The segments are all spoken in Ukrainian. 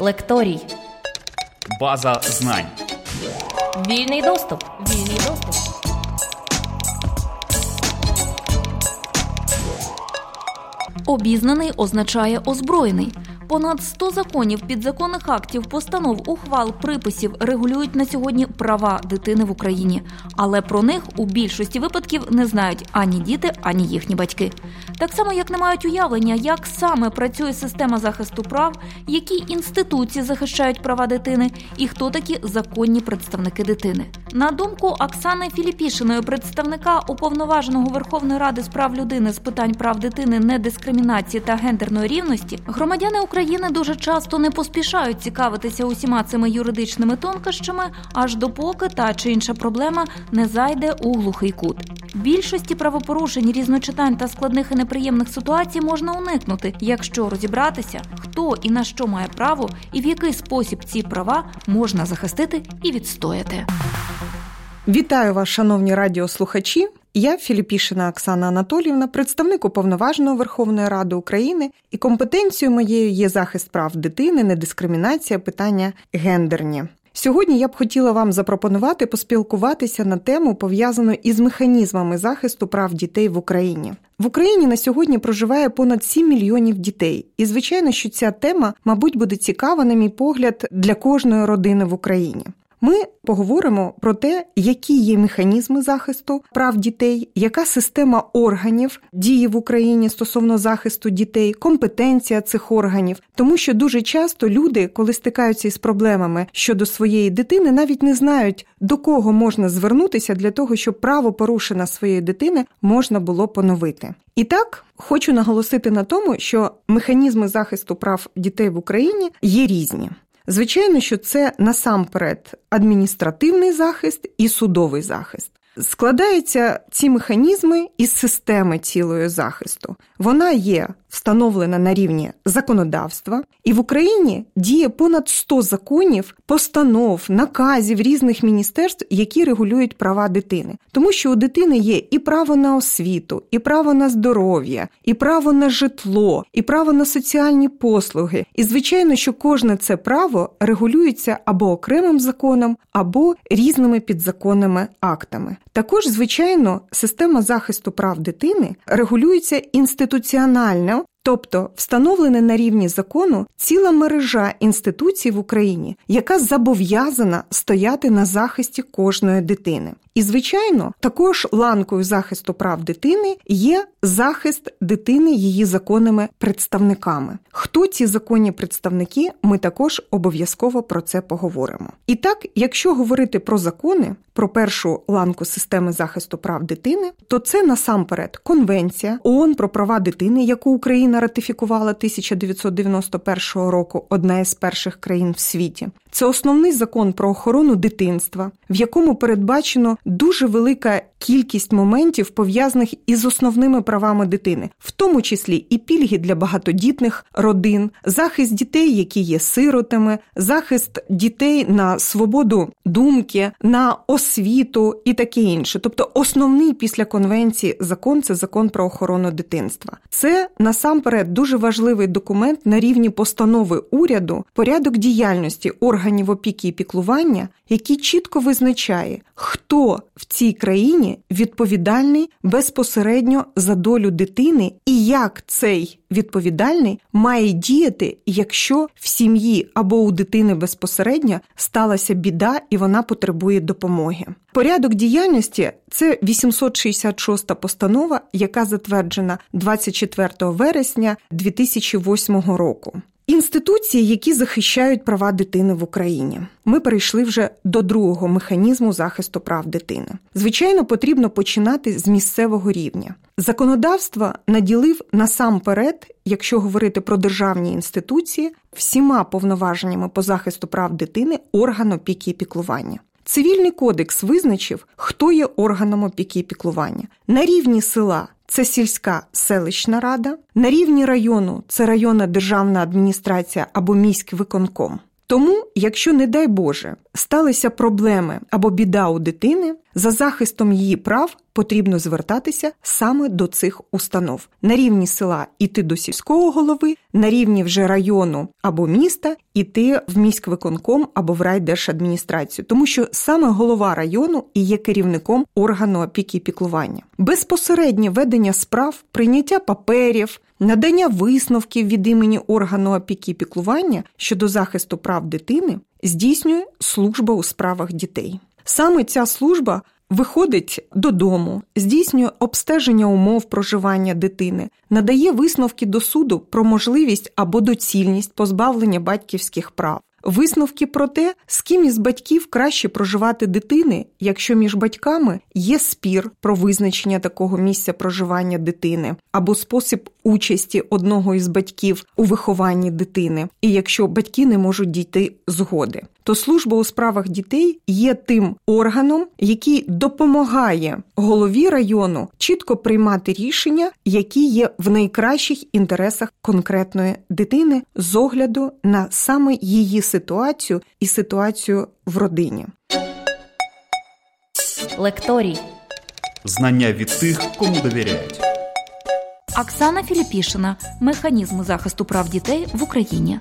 Лекторій. База знань. Вільний доступ. Вільний доступ. Обізнаний означає озброєний. Понад 100 законів, підзаконних актів, постанов, ухвал, приписів регулюють на сьогодні права дитини в Україні, але про них у більшості випадків не знають ані діти, ані їхні батьки. Так само, як не мають уявлення, як саме працює система захисту прав, які інституції захищають права дитини, і хто такі законні представники дитини. На думку Оксани Філіпішиної, представника уповноваженого Верховної Ради з прав людини з питань прав дитини, недискримінації та гендерної рівності, громадяни України дуже часто не поспішають цікавитися усіма цими юридичними тонкощами, аж допоки та чи інша проблема не зайде у глухий кут. Більшості правопорушень, різночитань та складних і неприємних ситуацій можна уникнути, якщо розібратися, хто і на що має право, і в який спосіб ці права можна захистити і відстояти. Вітаю вас, шановні радіослухачі. Я Філіпішина Оксана Анатоліївна, представник уповноваженого Верховної Ради України, і компетенцією моєю є захист прав дитини, недискримінація, питання гендерні. Сьогодні я б хотіла вам запропонувати поспілкуватися на тему, пов'язану із механізмами захисту прав дітей в Україні. В Україні на сьогодні проживає понад 7 мільйонів дітей, і звичайно, що ця тема, мабуть, буде цікава, на мій погляд, для кожної родини в Україні. Ми поговоримо про те, які є механізми захисту прав дітей, яка система органів діє в Україні стосовно захисту дітей, компетенція цих органів, тому що дуже часто люди, коли стикаються із проблемами щодо своєї дитини, навіть не знають до кого можна звернутися для того, щоб право порушене своєї дитини можна було поновити. І так хочу наголосити на тому, що механізми захисту прав дітей в Україні є різні. Звичайно, що це насамперед адміністративний захист і судовий захист. Складаються ці механізми із системи цілої захисту. Вона є встановлена на рівні законодавства, і в Україні діє понад 100 законів, постанов, наказів різних міністерств, які регулюють права дитини. Тому що у дитини є і право на освіту, і право на здоров'я, і право на житло, і право на соціальні послуги. І звичайно, що кожне це право регулюється або окремим законом, або різними підзаконними актами. Також, звичайно, система захисту прав дитини регулюється інституціонально. Тобто встановлена на рівні закону ціла мережа інституцій в Україні, яка зобов'язана стояти на захисті кожної дитини. І, звичайно, також ланкою захисту прав дитини є захист дитини її законними представниками. Хто ці законні представники, ми також обов'язково про це поговоримо. І так, якщо говорити про закони, про першу ланку системи захисту прав дитини, то це насамперед Конвенція ООН про права дитини, яку Україна ратифікувала 1991 року, одна із перших країн в світі. Це основний закон про охорону дитинства, в якому передбачено дуже велика кількість моментів, пов'язаних із основними правами дитини, в тому числі і пільги для багатодітних родин, захист дітей, які є сиротами, захист дітей на свободу думки, на освіту і таке інше. Тобто, основний після конвенції закон це закон про охорону дитинства. Це насамперед дуже важливий документ на рівні постанови уряду, порядок діяльності органів опіки і піклування, який чітко визначає, хто в цій країні відповідальний безпосередньо за долю дитини, і як цей відповідальний має діяти, якщо в сім'ї або у дитини безпосередньо сталася біда і вона потребує допомоги. Порядок діяльності це 866 постанова, яка затверджена 24 вересня 2008 року. Інституції, які захищають права дитини в Україні, ми перейшли вже до другого механізму захисту прав дитини. Звичайно, потрібно починати з місцевого рівня. Законодавство наділив насамперед, якщо говорити про державні інституції, всіма повноваженнями по захисту прав дитини орган опіки і піклування. Цивільний кодекс визначив, хто є органом опіки і піклування на рівні села. Це сільська селищна рада, на рівні району це районна державна адміністрація або міський виконком. Тому, якщо, не дай Боже, сталися проблеми або біда у дитини, за захистом її прав потрібно звертатися саме до цих установ на рівні села іти до сільського голови, на рівні вже району або міста іти в міськвиконком або в райдержадміністрацію, тому що саме голова району і є керівником органу опіки і піклування. Безпосереднє ведення справ, прийняття паперів, надання висновків від імені органу опіки піклування щодо захисту прав дитини здійснює служба у справах дітей. Саме ця служба виходить додому, здійснює обстеження умов проживання дитини, надає висновки до суду про можливість або доцільність позбавлення батьківських прав. Висновки про те, з ким із батьків краще проживати дитини, якщо між батьками є спір про визначення такого місця проживання дитини, або спосіб участі одного із батьків у вихованні дитини, і якщо батьки не можуть дійти згоди, то служба у справах дітей є тим органом, який допомагає голові району чітко приймати рішення, які є в найкращих інтересах конкретної дитини з огляду на саме її ситуацію і ситуацію в родині. Лекторій. Знання від тих, кому довіряють. Оксана Філіпішина Механізми захисту прав дітей в Україні.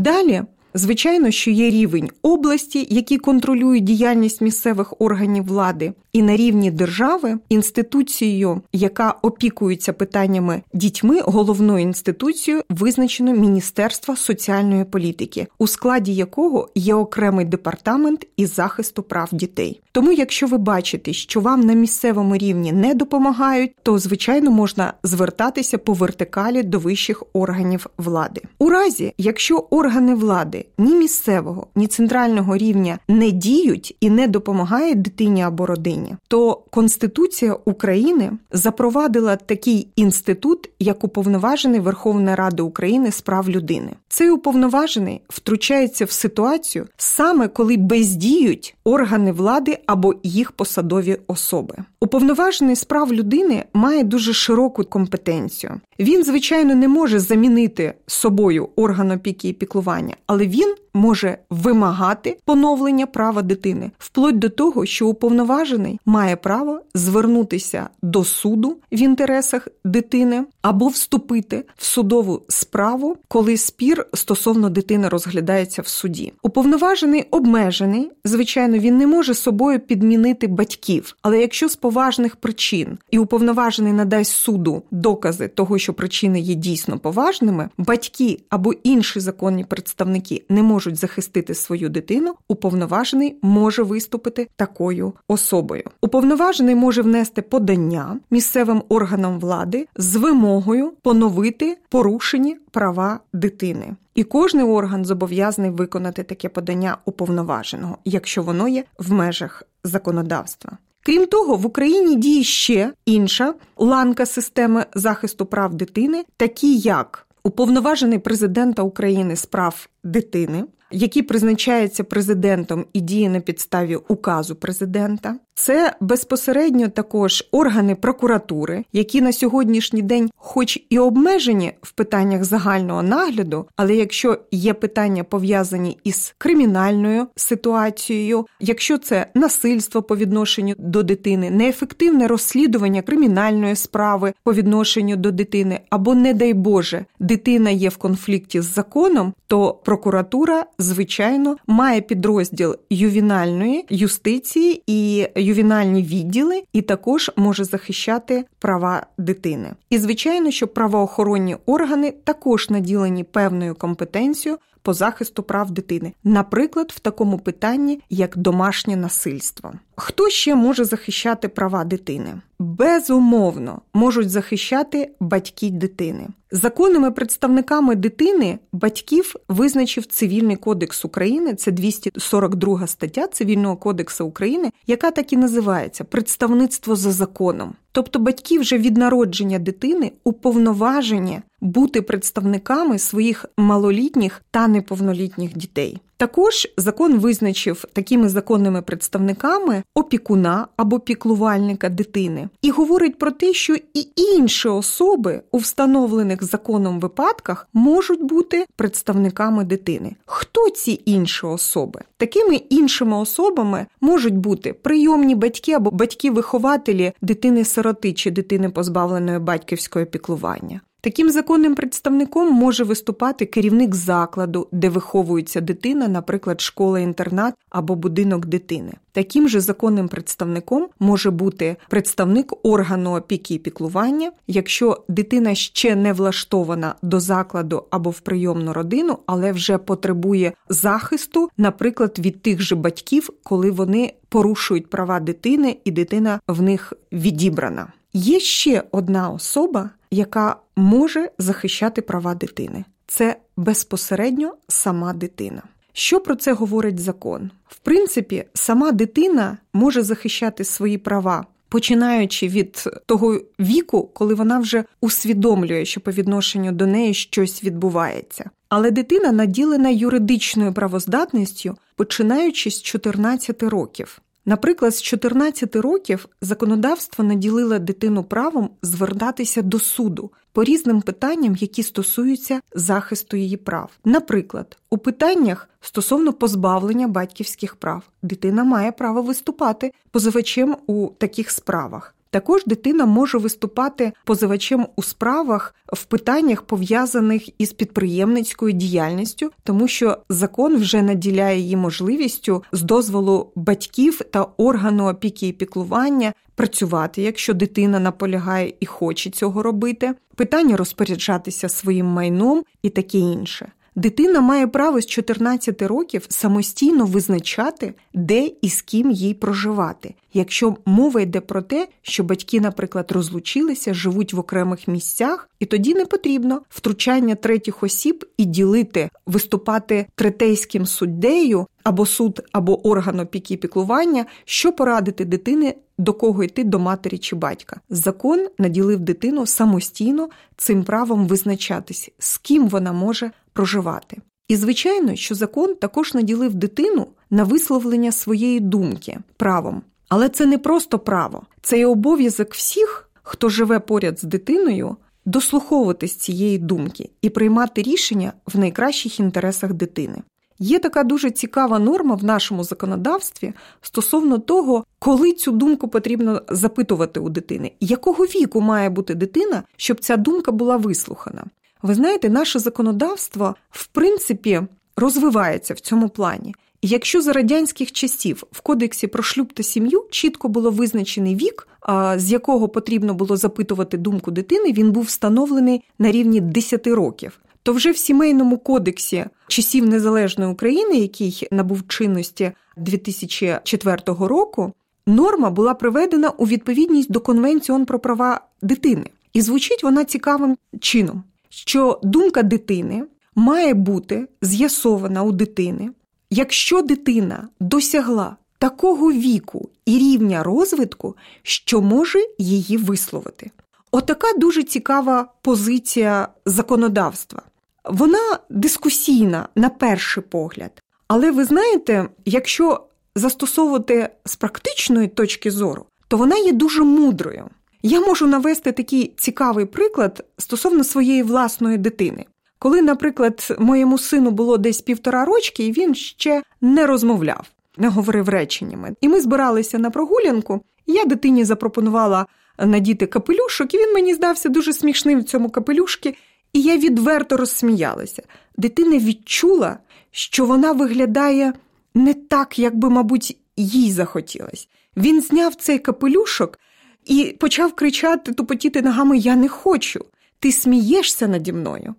Далі, звичайно, що є рівень області, які контролюють діяльність місцевих органів влади, і на рівні держави інституцією, яка опікується питаннями дітьми, головною інституцією визначено Міністерство соціальної політики, у складі якого є окремий департамент із захисту прав дітей. Тому, якщо ви бачите, що вам на місцевому рівні не допомагають, то звичайно можна звертатися по вертикалі до вищих органів влади. У разі, якщо органи влади ні місцевого, ні центрального рівня не діють і не допомагають дитині або родині, то Конституція України запровадила такий інститут, як уповноважений Верховної Ради України з прав людини. Цей уповноважений втручається в ситуацію саме коли бездіють органи влади або їх посадові особи. Уповноважений з прав людини має дуже широку компетенцію. Він, звичайно, не може замінити собою орган опіки і піклування, але він може вимагати поновлення права дитини вплоть до того, що уповноважений має право звернутися до суду в інтересах дитини або вступити в судову справу, коли спір стосовно дитини розглядається в суді. Уповноважений обмежений, звичайно, він не може собою підмінити батьків, але якщо з поважних причин і уповноважений надасть суду докази того, що причини є дійсно поважними, батьки або інші законні представники не можуть захистити свою дитину, уповноважений може виступити такою особою. Уповноважений може внести подання місцевим органам влади з вимогою поновити порушені права дитини. І кожний орган зобов'язаний виконати таке подання уповноваженого, якщо воно є в межах законодавства. Крім того, в Україні діє ще інша ланка системи захисту прав дитини, такі як уповноважений президента України з прав дитини, який призначається президентом і діє на підставі указу президента. Це безпосередньо також органи прокуратури, які на сьогоднішній день, хоч і обмежені в питаннях загального нагляду, але якщо є питання пов'язані із кримінальною ситуацією, якщо це насильство по відношенню до дитини, неефективне розслідування кримінальної справи по відношенню до дитини, або, не дай Боже, дитина є в конфлікті з законом, то прокуратура, звичайно, має підрозділ ювінальної юстиції і ювінальні відділи, і також може захищати права дитини. І звичайно, що правоохоронні органи також наділені певною компетенцією. По захисту прав дитини, наприклад, в такому питанні, як домашнє насильство. Хто ще може захищати права дитини? Безумовно, можуть захищати батьки дитини. Законними представниками дитини батьків визначив Цивільний кодекс України, це 242 стаття Цивільного кодексу України, яка так і називається представництво за законом. Тобто батьки вже від народження дитини уповноважені бути представниками своїх малолітніх та неповнолітніх дітей. Також закон визначив такими законними представниками опікуна або піклувальника дитини і говорить про те, що і інші особи у встановлених законом випадках можуть бути представниками дитини. Хто ці інші особи? Такими іншими особами можуть бути прийомні батьки або батьки-вихователі дитини-сироти чи дитини позбавленої батьківського піклування. Таким законним представником може виступати керівник закладу, де виховується дитина, наприклад, школа-інтернат або будинок дитини. Таким же законним представником може бути представник органу опіки і піклування, якщо дитина ще не влаштована до закладу або в прийомну родину, але вже потребує захисту, наприклад, від тих же батьків, коли вони порушують права дитини, і дитина в них відібрана. Є ще одна особа, яка може захищати права дитини. Це безпосередньо сама дитина. Що про це говорить закон? В принципі, сама дитина може захищати свої права, починаючи від того віку, коли вона вже усвідомлює, що по відношенню до неї щось відбувається. Але дитина наділена юридичною правоздатністю, починаючи з 14 років. Наприклад, з 14 років законодавство наділило дитину правом звертатися до суду по різним питанням, які стосуються захисту її прав. Наприклад, у питаннях стосовно позбавлення батьківських прав дитина має право виступати позивачем у таких справах. Також дитина може виступати позивачем у справах в питаннях, пов'язаних із підприємницькою діяльністю, тому що закон вже наділяє її можливістю з дозволу батьків та органу опіки і піклування працювати, якщо дитина наполягає і хоче цього робити, питання розпоряджатися своїм майном і таке інше. Дитина має право з 14 років самостійно визначати, де і з ким їй проживати, якщо мова йде про те, що батьки, наприклад, розлучилися, живуть в окремих місцях, і тоді не потрібно втручання третіх осіб і ділити, виступати третейським суддею або суд, або орган опіки піклування, що порадити дитини. До кого йти до матері чи батька. Закон наділив дитину самостійно цим правом визначатись, з ким вона може проживати. І, звичайно, що закон також наділив дитину на висловлення своєї думки правом. Але це не просто право, це і обов'язок всіх, хто живе поряд з дитиною, дослуховуватись цієї думки і приймати рішення в найкращих інтересах дитини. Є така дуже цікава норма в нашому законодавстві стосовно того, коли цю думку потрібно запитувати у дитини, якого віку має бути дитина, щоб ця думка була вислухана. Ви знаєте, наше законодавство в принципі розвивається в цьому плані. Якщо за радянських часів в кодексі про шлюб та сім'ю чітко було визначений вік, з якого потрібно було запитувати думку дитини, він був встановлений на рівні 10 років. То вже в сімейному кодексі часів незалежної України, який набув чинності 2004 року, норма була приведена у відповідність до Конвенції ООН про права дитини. І звучить вона цікавим чином що думка дитини має бути з'ясована у дитини, якщо дитина досягла такого віку і рівня розвитку, що може її висловити. Отака дуже цікава позиція законодавства. Вона дискусійна на перший погляд. Але ви знаєте, якщо застосовувати з практичної точки зору, то вона є дуже мудрою. Я можу навести такий цікавий приклад стосовно своєї власної дитини. Коли, наприклад, моєму сину було десь півтора рочки, і він ще не розмовляв, не говорив реченнями. І ми збиралися на прогулянку, і я дитині запропонувала надіти капелюшок, і він мені здався дуже смішним в цьому капелюшки, і я відверто розсміялася. Дитина відчула, що вона виглядає не так, як би, мабуть, їй захотілось. Він зняв цей капелюшок і почав кричати, тупотіти ногами Я не хочу, ти смієшся наді мною.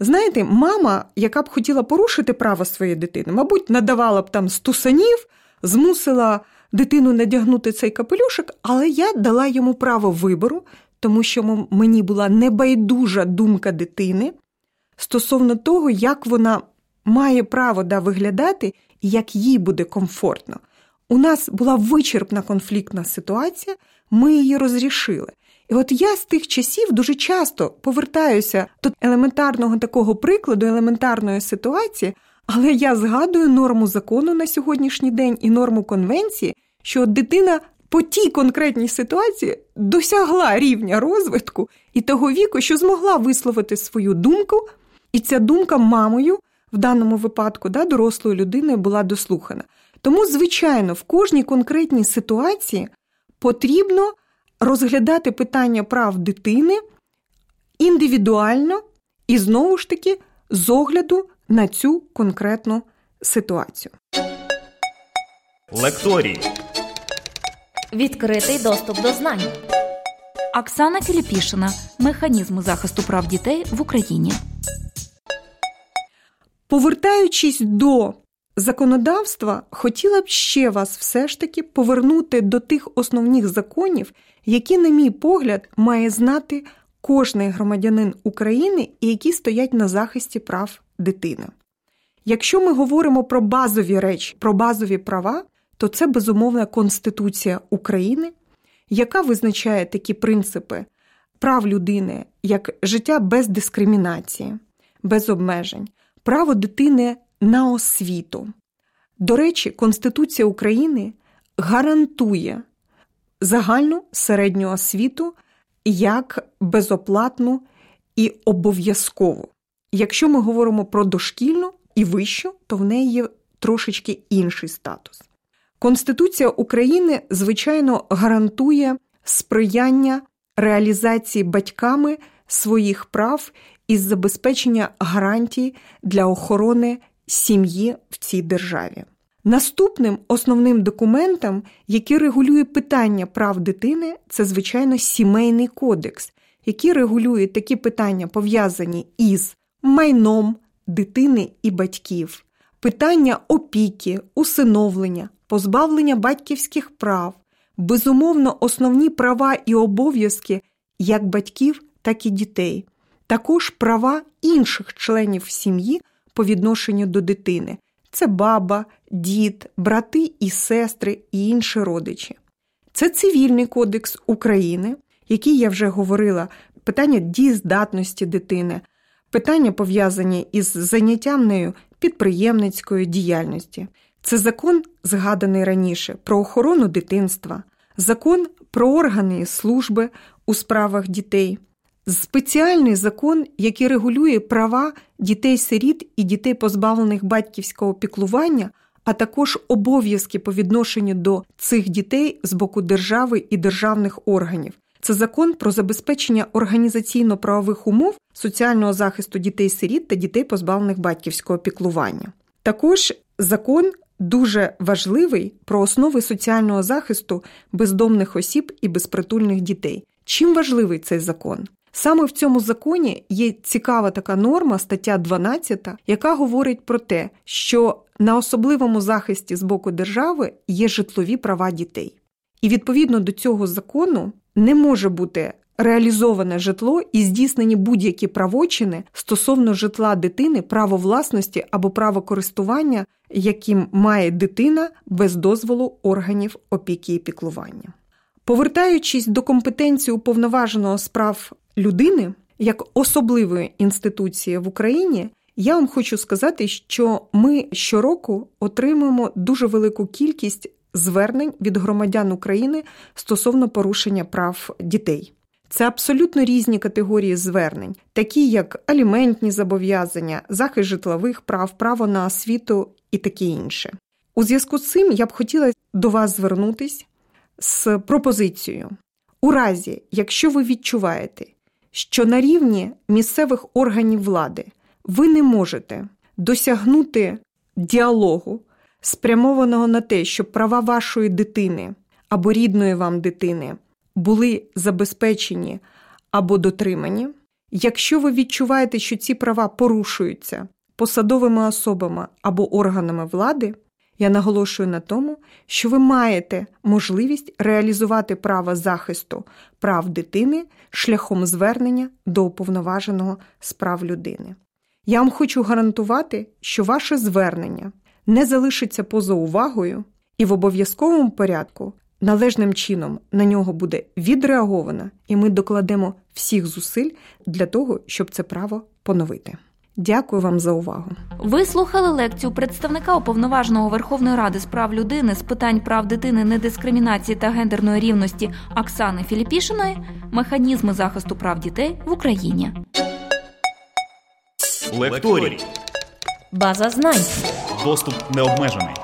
Знаєте, мама, яка б хотіла порушити право своєї дитини, мабуть, надавала б там стусанів, змусила дитину надягнути цей капелюшок, але я дала йому право вибору, тому що мені була небайдужа думка дитини стосовно того, як вона має право да, виглядати і як їй буде комфортно. У нас була вичерпна конфліктна ситуація, ми її розрішили. І от я з тих часів дуже часто повертаюся до елементарного такого прикладу, елементарної ситуації, Але я згадую норму закону на сьогоднішній день і норму конвенції, що дитина по тій конкретній ситуації досягла рівня розвитку і того віку, що змогла висловити свою думку, і ця думка мамою в даному випадку да, дорослою людиною була дослухана. Тому, звичайно, в кожній конкретній ситуації потрібно розглядати питання прав дитини індивідуально і знову ж таки з огляду на цю конкретну ситуацію. Лекторій. Відкритий доступ до знань. Оксана Філіпішина Механізми захисту прав дітей в Україні. Повертаючись до законодавства, хотіла б ще вас все ж таки повернути до тих основних законів, які, на мій погляд, має знати кожний громадянин України і які стоять на захисті прав дитини. Якщо ми говоримо про базові речі, про базові права, то це безумовна Конституція України, яка визначає такі принципи прав людини як життя без дискримінації, без обмежень, право дитини на освіту. До речі, Конституція України гарантує загальну середню освіту як безоплатну і обов'язкову. Якщо ми говоримо про дошкільну і вищу, то в неї є трошечки інший статус. Конституція України, звичайно, гарантує сприяння реалізації батьками своїх прав із забезпечення гарантій для охорони сім'ї в цій державі. Наступним основним документом, який регулює питання прав дитини, це, звичайно, сімейний кодекс, який регулює такі питання, пов'язані із майном дитини і батьків, питання опіки, усиновлення, позбавлення батьківських прав, безумовно, основні права і обов'язки як батьків, так і дітей, також права інших членів сім'ї по відношенню до дитини. Це баба, дід, брати і сестри і інші родичі. Це Цивільний кодекс України, який я вже говорила, питання дієздатності дитини, питання пов'язані із заняттям нею підприємницької діяльності. Це закон, згаданий раніше, про охорону дитинства, закон про органи служби у справах дітей, спеціальний закон, який регулює права дітей-сиріт і дітей, позбавлених батьківського піклування, а також обов'язки по відношенню до цих дітей з боку держави і державних органів. Це закон про забезпечення організаційно-правових умов соціального захисту дітей-сиріт та дітей, позбавлених батьківського піклування. Також закон дуже важливий про основи соціального захисту бездомних осіб і безпритульних дітей. Чим важливий цей закон? Саме в цьому законі є цікава така норма, стаття 12, яка говорить про те, що на особливому захисті з боку держави є житлові права дітей. І відповідно до цього закону не може бути реалізоване житло і здійснені будь-які правочини стосовно житла дитини, право власності або право користування, яким має дитина без дозволу органів опіки і піклування. Повертаючись до компетенції уповноваженого справ людини як особливої інституції в Україні, я вам хочу сказати, що ми щороку отримуємо дуже велику кількість звернень від громадян України стосовно порушення прав дітей. Це абсолютно різні категорії звернень, такі як аліментні зобов'язання, захист житлових прав, право на освіту і таке інше. У зв'язку з цим я б хотіла до вас звернутись з пропозицією. У разі, якщо ви відчуваєте, що на рівні місцевих органів влади ви не можете досягнути діалогу, спрямованого на те, щоб права вашої дитини або рідної вам дитини були забезпечені або дотримані. Якщо ви відчуваєте, що ці права порушуються посадовими особами або органами влади, я наголошую на тому, що ви маєте можливість реалізувати право захисту прав дитини шляхом звернення до уповноваженого з прав людини. Я вам хочу гарантувати, що ваше звернення не залишиться поза увагою і в обов'язковому порядку належним чином на нього буде відреаговано, і ми докладемо всіх зусиль для того, щоб це право поновити. Дякую вам за увагу. Ви слухали лекцію представника уповноваженого Верховної Ради з прав людини з питань прав дитини, недискримінації та гендерної рівності Оксани Філіпішиної Механізми захисту прав дітей в Україні. Лекторій. База знань. Доступ необмежений.